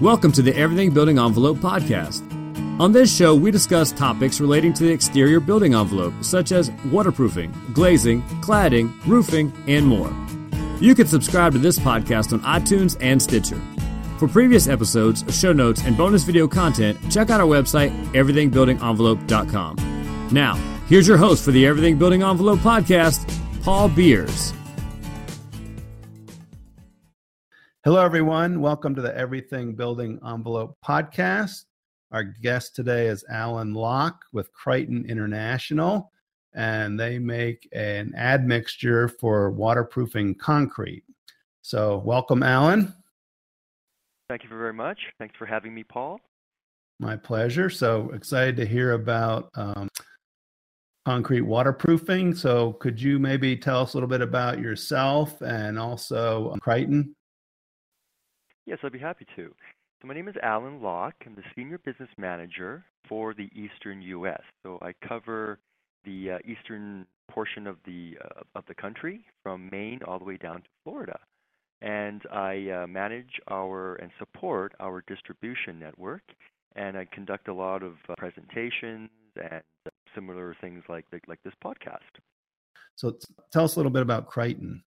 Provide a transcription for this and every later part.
Welcome to the Everything Building Envelope podcast. On this show, we discuss topics relating to the exterior building envelope, such as waterproofing, glazing, cladding, roofing, and more. You can subscribe to this podcast on iTunes and Stitcher. For previous episodes, show notes, and bonus video content, check out our website, everythingbuildingenvelope.com. Now, here's your host for the Everything Building Envelope podcast, Paul Beers. Hello, everyone. Welcome to the Everything Building Envelope podcast. Our guest today is Alan Locke with Kryton International, and they make an admixture for waterproofing concrete. So, welcome, Alan. Thank you very much. Thanks for having me, Paul. My pleasure. So excited to hear about um, concrete waterproofing. So, could you maybe tell us a little bit about yourself and also um, Kryton? Yes, I'd be happy to. So my name is Alan Locke. I'm the Senior Business Manager for the Eastern U.S. So I cover the uh, eastern portion of the uh, of the country, from Maine all the way down to Florida, and I uh, manage our and support our distribution network, and I conduct a lot of uh, presentations and similar things like like this podcast. So tell us a little bit about Kryton.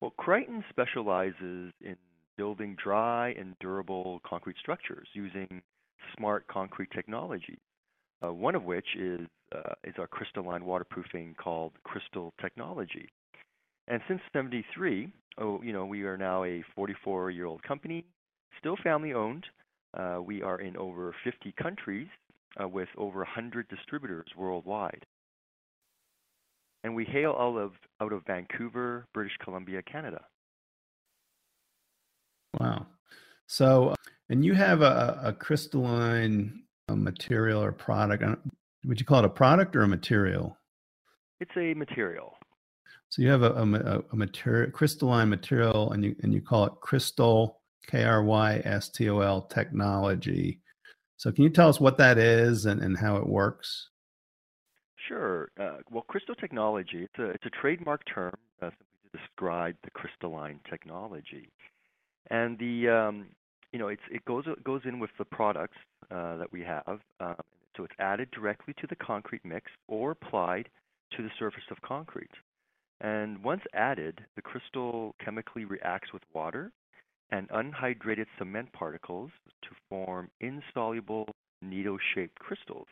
Well, Kryton specializes in building dry and durable concrete structures using smart concrete technology. Uh, one of which is uh, is our crystalline waterproofing called Krystol Technology. And since '73, oh, you know, we are now a 44-year-old company, still family-owned. Uh, we are in over 50 countries uh, with over 100 distributors worldwide and we hail out of out of Vancouver, British Columbia, Canada. Wow. So, and you have a, a crystalline uh, material or product. Uh, would you call it a product or a material? It's a material. So you have a, a, a material, crystalline material, and you and you call it Krystol K R Y S T O L technology. So can you tell us what that is and, and how it works? Sure. Uh, well, Krystol technology, it's a, it's a trademark term uh, to describe the crystalline technology. And the, um, you know, it's, it goes, goes in with the products uh, that we have. Um, so it's added directly to the concrete mix or applied to the surface of concrete. And once added, the Krystol chemically reacts with water and unhydrated cement particles to form insoluble needle shaped crystals.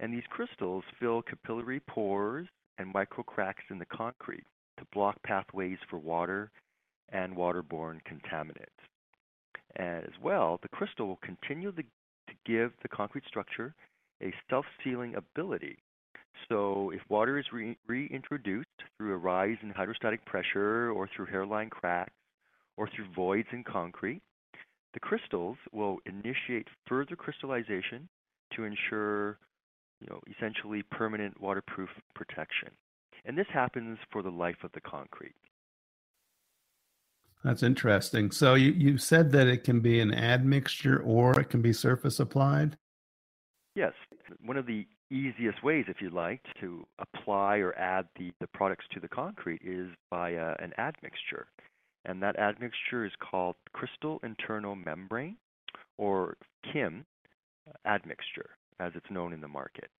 And these crystals fill capillary pores and microcracks in the concrete to block pathways for water and waterborne contaminants. As well, the Krystol will continue to, to give the concrete structure a self-sealing ability. So if water is re- reintroduced through a rise in hydrostatic pressure or through hairline cracks or through voids in concrete, the crystals will initiate further crystallization to ensure you know, essentially permanent waterproof protection. And this happens for the life of the concrete. That's interesting. So you, you said that it can be an admixture or it can be surface applied? Yes. One of the easiest ways, if you like, to apply or add the, the products to the concrete is by a, uh, an admixture. And that admixture is called Krystol Internal Membrane or KIM admixture as it's known in the market.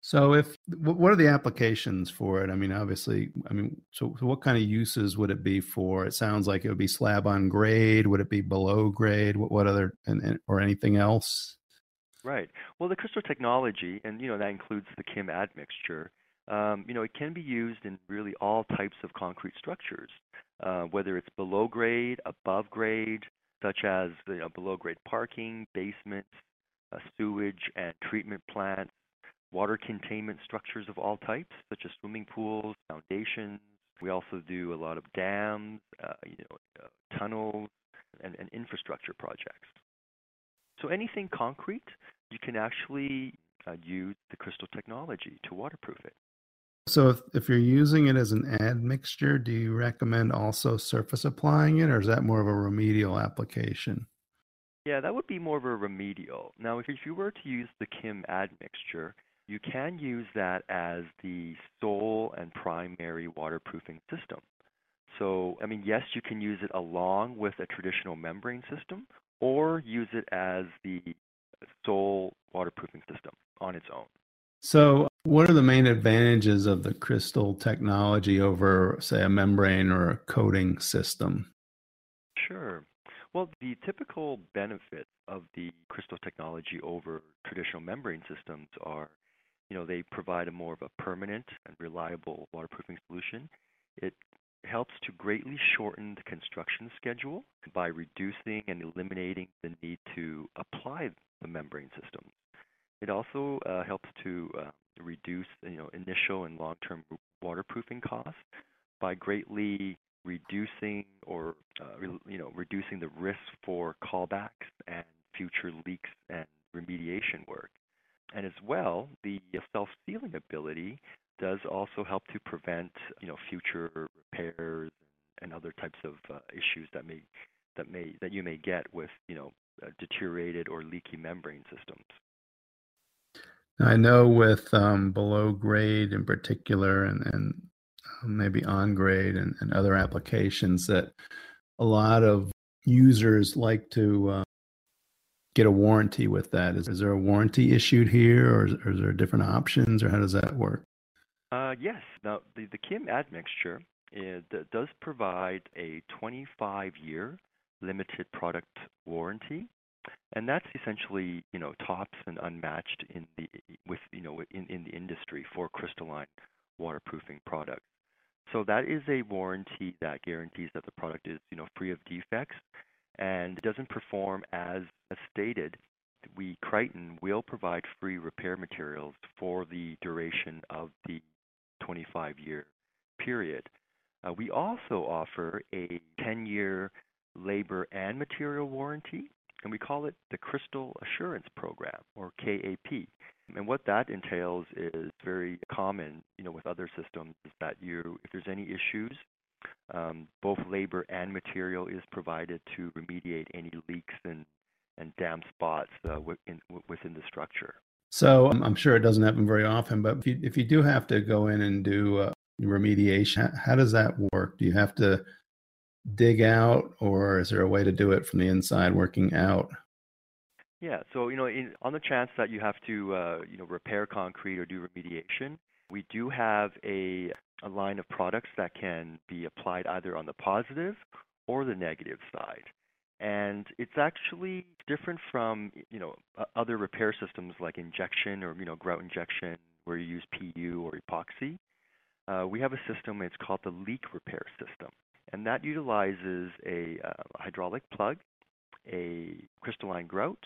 So, if what are the applications for it? I mean, obviously, I mean, so, so what kind of uses would it be for? It sounds like it would be slab on grade. Would it be below grade? What, what other, and, and, or anything else? Right. Well, the Krystol technology, and you know that includes the Kim admixture. Um, you know, it can be used in really all types of concrete structures, uh, whether it's below grade, above grade, such as you know, below grade parking, basements, uh, sewage and treatment plants, water containment structures of all types, such as swimming pools, foundations. We also do a lot of dams, uh, you know, uh, tunnels, and, and infrastructure projects. So anything concrete, you can actually uh, use the Krystol technology to waterproof it. So if, if you're using it as an admixture, do you recommend also surface applying it, or is that more of a remedial application? Yeah, that would be more of a remedial. Now, if, you were to use the Kim admixture, you can use that as the sole and primary waterproofing system. So, I mean, yes, you can use it along with a traditional membrane system or use it as the sole waterproofing system on its own. So, what are the main advantages of the Krystol technology over, say, a membrane or a coating system? Sure. Well, the typical benefits of the Krystol technology over traditional membrane systems are, you know, they provide a more of a permanent and reliable waterproofing solution. It helps to greatly shorten the construction schedule by reducing and eliminating the need to apply the membrane systems. It also uh, helps to uh, reduce, you know, initial and long-term waterproofing costs by greatly reducing or uh, re- you know reducing the risk for callbacks and future leaks and remediation work. And as well, the self-sealing ability does also help to prevent you know future repairs and other types of uh, issues that may that may that you may get with you know uh, deteriorated or leaky membrane systems. I know with um, below grade in particular, and, and maybe on grade and, and, other applications, that a lot of users like to uh, get a warranty with that. Is, is, there a warranty issued here, or is, or is, there different options, or how does that work? Uh, yes. Now, the, the Kim admixture it does provide a 25 year limited product warranty and that's essentially you know tops and unmatched in the with you know in, in the industry for crystalline waterproofing products. So that is a warranty that guarantees that the product is you know free of defects and doesn't perform as, stated. We Kryton will provide free repair materials for the duration of the 25 year period. Uh, we also offer a 10 year labor and material warranty and we call it the Krystol Assurance Program, or KAP. And what that entails is very common, you know, with other systems, is that you, if there's any issues, um, both labor and material is provided to remediate any leaks and, and damp spots uh, within, within the structure. So I'm sure it doesn't happen very often, but if you, if you do have to go in and do uh, remediation, how does that work? Do you have to dig out, or is there a way to do it from the inside, working out? Yeah, so you know, in, on the chance that you have to, uh, you know, repair concrete or do remediation, we do have a a line of products that can be applied either on the positive or the negative side. And it's actually different from you know other repair systems like injection or you know grout injection where you use PU or epoxy. Uh, we have a system. It's called the leak repair system and that utilizes a uh, hydraulic plug, a crystalline grout,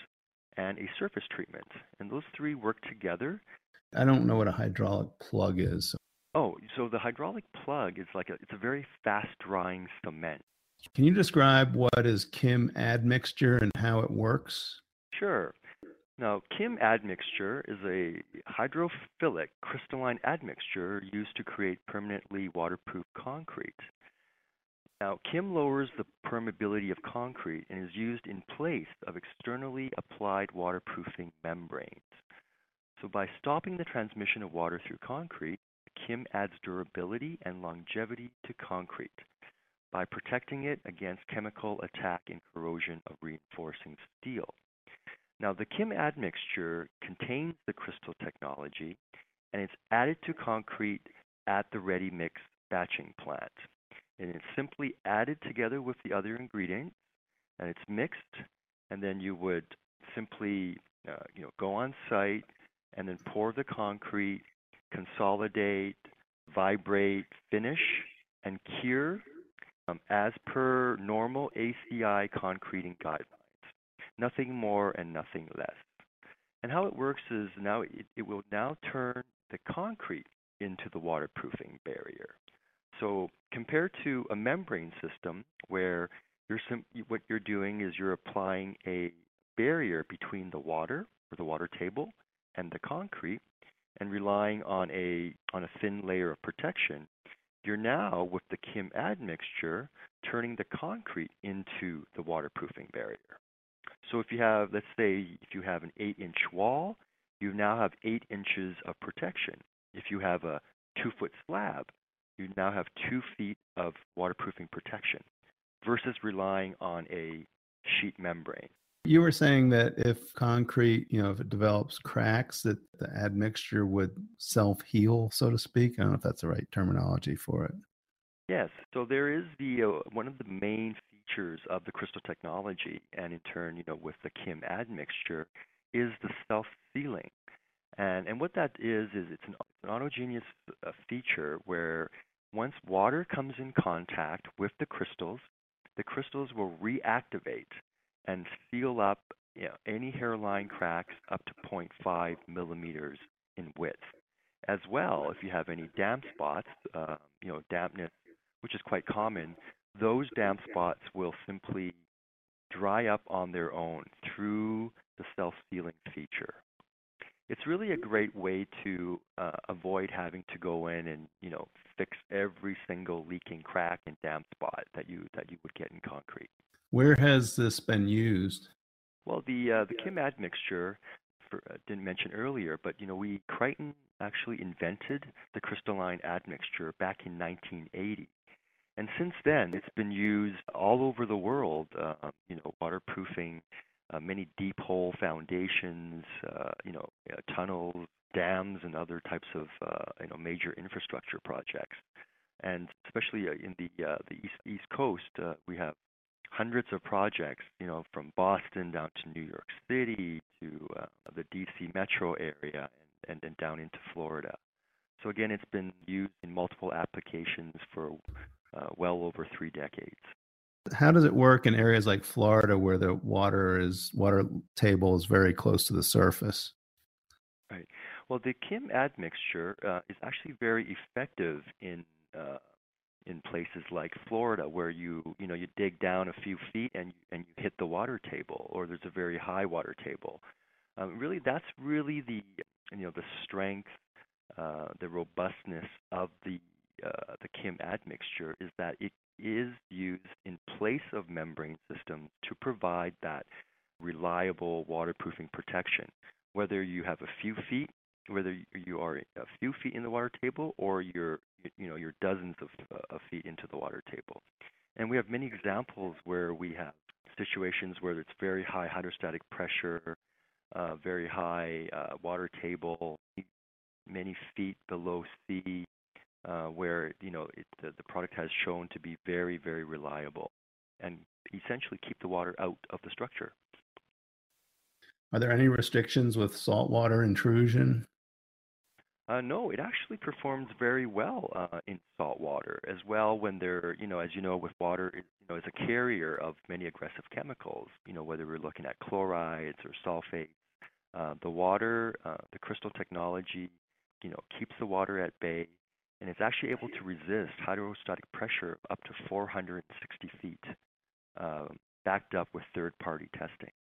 and a surface treatment. And those three work together. I don't know what a hydraulic plug is. Oh, so the hydraulic plug is like a it's a very fast drying cement. Can you describe what is Kim admixture and how it works? Sure. Now, Kim admixture is a hydrophilic crystalline admixture used to create permanently waterproof concrete. Now, Kim lowers the permeability of concrete and is used in place of externally applied waterproofing membranes. So by stopping the transmission of water through concrete, Kim adds durability and longevity to concrete by protecting it against chemical attack and corrosion of reinforcing steel. Now, the Kim admixture contains the crystal technology and it's added to concrete at the ready mix batching plant and it's simply added together with the other ingredients and it's mixed and then you would simply uh, you know go on site and then pour the concrete consolidate vibrate finish and cure um, as per normal ACI concreting guidelines. Nothing more and nothing less. And how it works is now it, it will now turn the concrete into the waterproofing barrier so compared to a membrane system where you're sim- what you're doing is you're applying a barrier between the water or the water table and the concrete and relying on a on a thin layer of protection you're now with the kim admixture turning the concrete into the waterproofing barrier. So if you have let's say if you have an 8 inch wall you now have 8 inches of protection. If you have a 2 foot slab you now have two feet of waterproofing protection versus relying on a sheet membrane. You were saying that if concrete, you know, if it develops cracks, that the admixture would self heal, so to speak. I don't know if that's the right terminology for it. Yes. So there is the uh, one of the main features of the Krystol technology, and in turn, you know, with the Kim admixture, is the self sealing. And and what that is is it's an, an autogeneous uh, feature where once water comes in contact with the crystals, the crystals will reactivate and seal up you know, any hairline cracks up to 0.5 millimeters in width. As well, if you have any damp spots, uh, you know, dampness, which is quite common, those damp spots will simply dry up on their own through the self-sealing feature. It's really a great way to uh, avoid having to go in and you know fix every single leaking crack and damp spot that you that you would get in concrete. Where has this been used? Well, the uh, the Kim admixture for, uh, didn't mention earlier, but you know we Kryton actually invented the crystalline admixture back in 1980, and since then it's been used all over the world. Uh, you know, waterproofing uh, many deep hole foundations, uh, you know, uh, tunnels, dams, and other types of uh, you know major infrastructure projects. And especially uh, in the the east east coast, we have hundreds of projects, you know, from Boston down to New York City to the DC metro area and, and, and down into Florida. So again, it's been used in multiple applications for uh, well over three decades. How does it work in areas like Florida where the water is water table is very close to the surface? Right. Well, the Kim admixture uh, is actually very effective in uh, in places like Florida where you you know you dig down a few feet and and you hit the water table or there's a very high water table. Um, really, that's really the you know the strength, uh, the robustness of the uh, the Kim admixture is that it is used in place of membrane systems to provide that reliable waterproofing protection. Whether you have a few feet, whether you are a few feet in the water table or you're you know you're dozens of, uh, of feet into the water table. And we have many examples where we have situations where it's very high hydrostatic pressure, uh, very high uh, water table, many feet below sea, where you know it, the, the product has shown to be very, very reliable and essentially keep the water out of the structure. Are there any restrictions with saltwater intrusion? Uh, no, it actually performs very well uh, in salt water as well. When they're, you know, as you know, with water, it, you know, is a carrier of many aggressive chemicals. You know, whether we're looking at chlorides or sulfates, uh, the water, uh, the Krystol technology, you know, keeps the water at bay, and it's actually able to resist hydrostatic pressure up to 460 feet, um, backed up with third-party testing.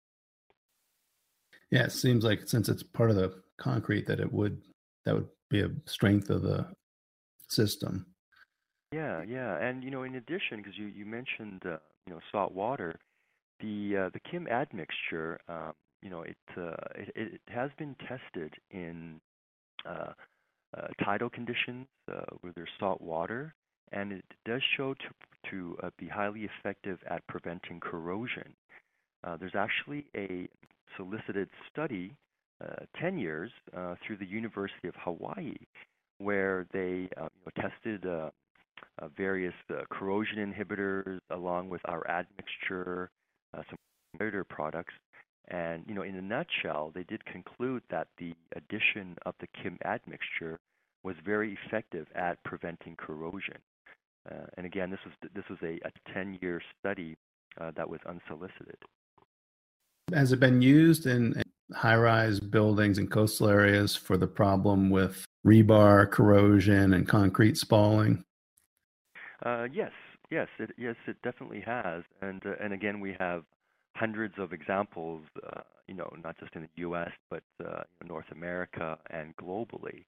Yeah, it seems like since it's part of the concrete that it would that would be a strength of the system. Yeah, yeah, and you know, in addition, because you you mentioned uh, you know salt water, the uh, the Kim admixture, um, you know, it, uh, it it has been tested in uh, uh, tidal conditions uh, where there's salt water, and it does show to to uh, be highly effective at preventing corrosion. Uh, there's actually a solicited study uh, 10 years uh, through the University of Hawaii, where they uh, you know, tested various corrosion inhibitors along with our admixture, some competitor products. And you know, in a nutshell, they did conclude that the addition of the Kim admixture was very effective at preventing corrosion. Uh, and again, this was this was a, a 10-year study uh, that was unsolicited. Has it been used in high rise buildings and coastal areas for the problem with rebar corrosion and concrete spalling? Uh, yes, yes, it, yes, it definitely has. And, uh, and again, we have hundreds of examples, uh, you know, not just in the U.S., but uh, North America and globally.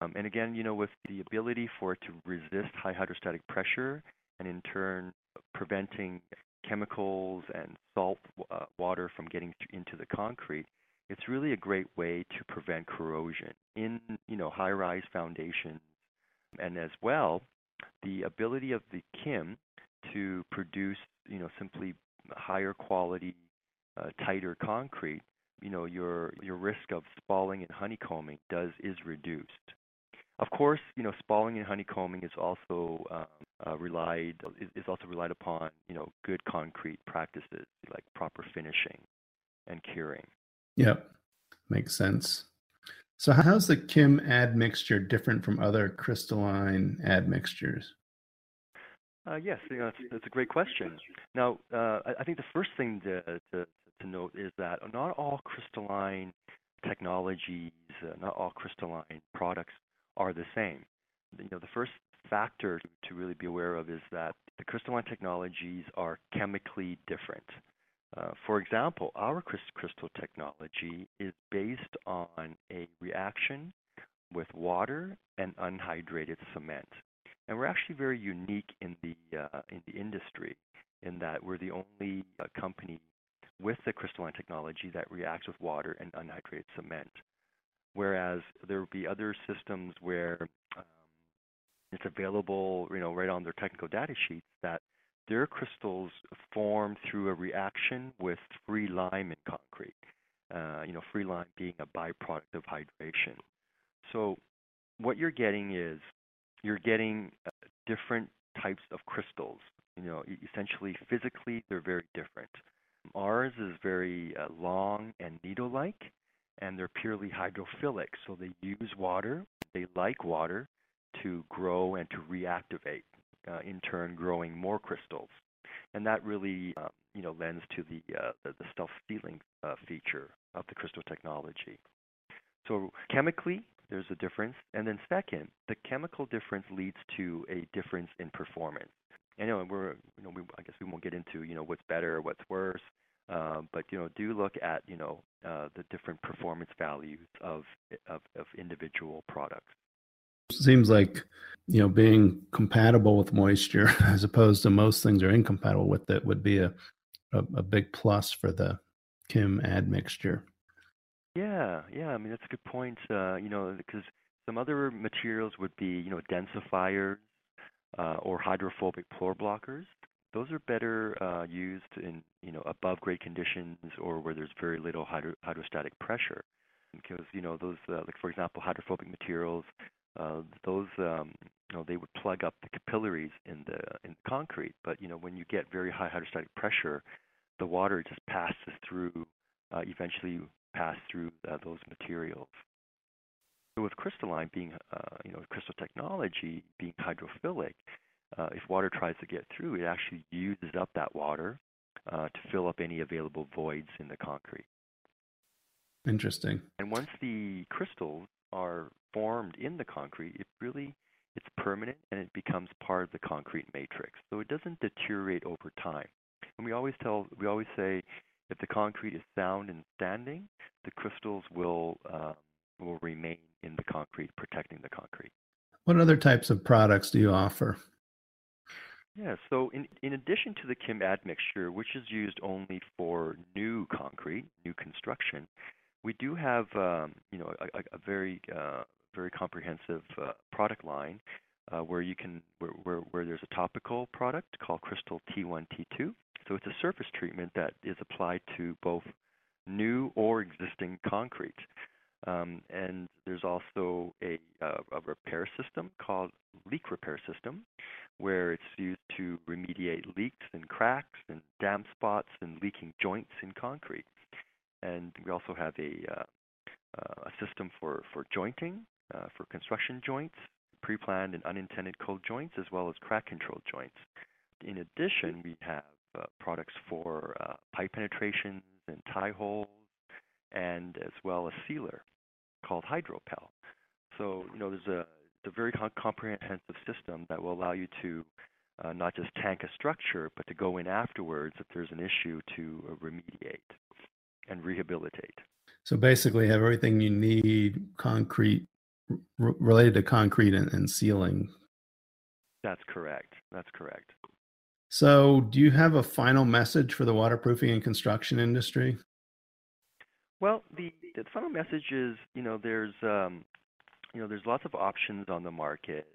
Um, and again, you know, with the ability for it to resist high hydrostatic pressure and in turn preventing chemicals and salt uh, water from getting into the concrete, it's really a great way to prevent corrosion in you know high-rise foundations, and as well the ability of the KIM to produce, you know, simply higher quality, uh, tighter concrete, you know, your your risk of spalling and honeycombing does is reduced. Of course, you know, spalling and honeycombing is also um, uh, relied is, is also relied upon, you know, good concrete practices like proper finishing and curing. Yep, makes sense. So, how's the Kim admixture different from other crystalline admixtures? Uh, yes, you know, that's, that's, a great question. Now, uh, I, think the first thing to, to, to, note is that not all crystalline technologies, uh, not all crystalline products are the same. You know, the first factor to really be aware of is that the crystalline technologies are chemically different. Uh, for example, our Krystol technology is based on a reaction with water and unhydrated cement. And we're actually very unique in the uh, in the industry in that we're the only uh, company with the crystalline technology that reacts with water and unhydrated cement. Whereas there will be other systems where um, it's available, you know, right on their technical data sheets that their crystals form through a reaction with free lime in concrete. Uh, you know, free lime being a byproduct of hydration. So what you're getting is you're getting uh, different types of crystals. You know, essentially physically they're very different. Ours is very uh, long and needle-like, and they're purely hydrophilic. So they use water. They like water to grow and to reactivate, uh, in turn growing more crystals. And that really, um, you know, lends to the, uh, the, the self-sealing uh, feature of the Krystol technology. So chemically, there's a difference. And then second, the chemical difference leads to a difference in performance. You know, we're, you know, we, I guess we won't get into, you know, what's better, or what's worse. Uh, but you know, do look at you know uh, the different performance values of, of of individual products. Seems like you know being compatible with moisture as opposed to most things are incompatible with it would be a a, a big plus for the Kim admixture. Yeah, yeah. I mean that's a good point. Uh, you know, because some other materials would be you know densifiers uh, or hydrophobic pore blockers those are better uh, used in you know above grade conditions or where there's very little hydro- hydrostatic pressure because you know those uh, like for example hydrophobic materials uh, those um, you know they would plug up the capillaries in the in the concrete but you know when you get very high hydrostatic pressure the water just passes through uh, eventually pass through uh, those materials so with crystalline being uh, you know Krystol technology being hydrophilic uh, if water tries to get through, it actually uses up that water uh, to fill up any available voids in the concrete. Interesting. And once the crystals are formed in the concrete, it really it's permanent and it becomes part of the concrete matrix. So it doesn't deteriorate over time. And we always tell we always say if the concrete is sound and standing, the crystals will uh, will remain in the concrete, protecting the concrete. What other types of products do you offer? Yeah, so in, in addition to the Kim admixture, which is used only for new concrete, new construction, we do have um, you know a, a very uh, very comprehensive uh, product line uh, where you can where, where, where there's a topical product called Krystol T1 T2. So it's a surface treatment that is applied to both new or existing concrete. Um, and there's also a, uh, a repair system called leak repair system, where it's used to remediate leaks and cracks and damp spots and leaking joints in concrete. And we also have a, uh, uh, a system for, for jointing, uh, for construction joints, pre-planned and unintended cold joints, as well as crack control joints. In addition, we have uh, products for uh, pipe penetrations and tie holes, and as well a sealer called HydroPel. So you know, there's a a very comprehensive system that will allow you to uh, not just tank a structure, but to go in afterwards if there's an issue to uh, remediate and rehabilitate. So basically, have everything you need concrete r- related to concrete and, and sealing. That's correct. That's correct. So, do you have a final message for the waterproofing and construction industry? Well, the, the final message is, you know, there's um, you know, there's lots of options on the market.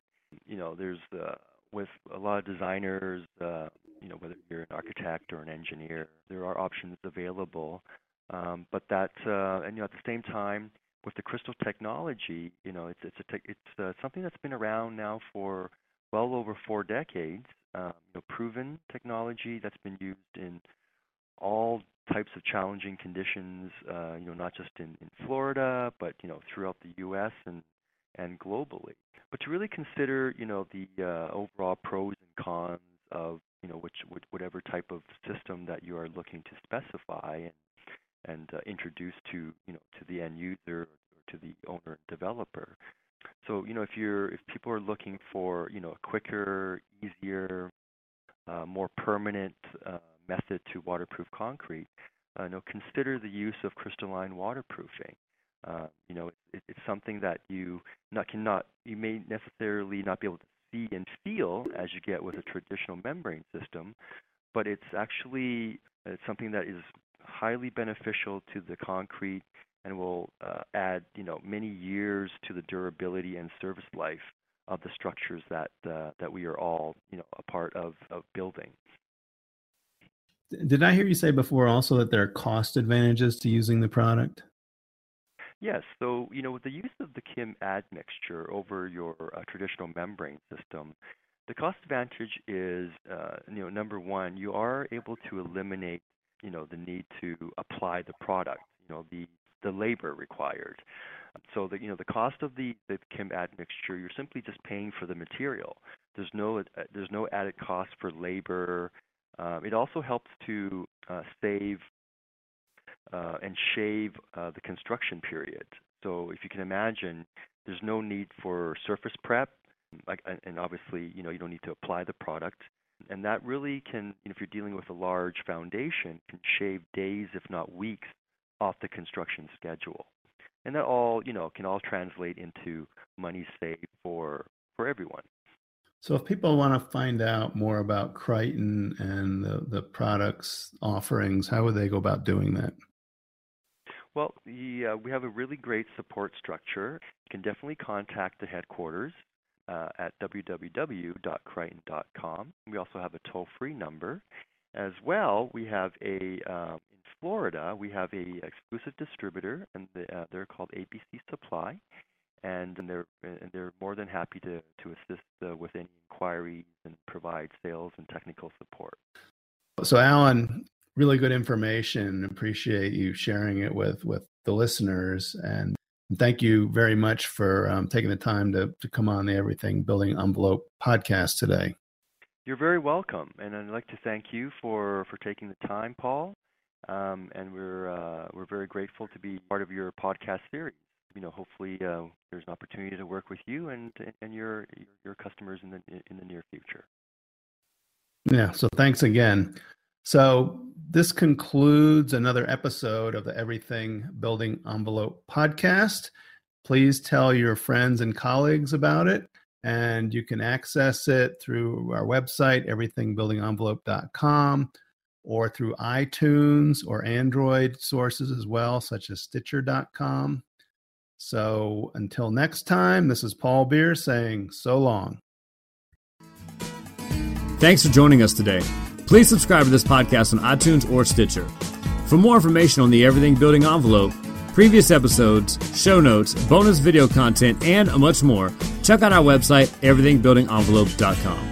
You know, there's the with a lot of designers, uh, you know, whether you're an architect or an engineer, there are options available. Um, but that, uh, and you know, at the same time, with the Krystol technology, you know, it's it's a te- it's uh, something that's been around now for well over four decades. Um, you know, proven technology that's been used in all types of challenging conditions. Uh, you know, not just in, in Florida, but you know, throughout the U.S. and and globally. But to really consider, you know, the uh, overall pros and cons of you know which whatever type of system that you are looking to specify and and uh, introduce to you know to the end user or to the owner and developer. So you know if you're if people are looking for you know a quicker, easier, uh, more permanent uh, method to waterproof concrete, uh, you know consider the use of crystalline waterproofing. Uh, you know it, it's something that you not cannot you may necessarily not be able to see and feel as you get with a traditional membrane system, but it's actually it's something that is highly beneficial to the concrete and will uh, add you know many years to the durability and service life of the structures that uh, that we are all you know a part of of building. Did I hear you say before also that there are cost advantages to using the product? Yes. So, you know, with the use of the Kim admixture over your uh, traditional membrane system, the cost advantage is, uh, you know, number one, you are able to eliminate you know the need to apply the product, you know the the labor required. So the you know the cost of the the Kim admixture, you're simply just paying for the material. There's no uh, there's no added cost for labor. Um, it also helps to uh, save uh, and shave uh, the construction period. So if you can imagine, there's no need for surface prep, like, and obviously you know you don't need to apply the product and that really can, if you're dealing with a large foundation, can shave days, if not weeks, off the construction schedule. And that all, you know, can all translate into money saved for for everyone. So, if people want to find out more about Kryton and the, the products offerings, how would they go about doing that? Well, the, uh, we have a really great support structure. You can definitely contact the headquarters uh, at www.kryton.com. We also have a toll-free number. As well, we have a uh, in Florida we have a exclusive distributor, and the, uh, they're called ABC Supply, and, and they're and they're more than happy to to assist uh, with any inquiries and provide sales and technical support. So, Alan, really good information. Appreciate you sharing it with with the listeners and thank you very much for um, taking the time to, to come on the Everything Building Envelope podcast today. You're very welcome, and I'd like to thank you for, for taking the time, Paul. Um, and we're uh, we're very grateful to be part of your podcast series. You know, hopefully uh, there's an opportunity to work with you and and your your customers in the in the near future. Yeah. So thanks again. So, this concludes another episode of the Everything Building Envelope podcast. Please tell your friends and colleagues about it, and you can access it through our website, everythingbuildingenvelope.com, or through iTunes or Android sources as well, such as Stitcher.com. So, until next time, this is Paul Beer saying so long. Thanks for joining us today. Please subscribe to this podcast on iTunes or Stitcher. For more information on the Everything Building Envelope, previous episodes, show notes, bonus video content, and much more, check out our website, everythingbuildingenvelope.com.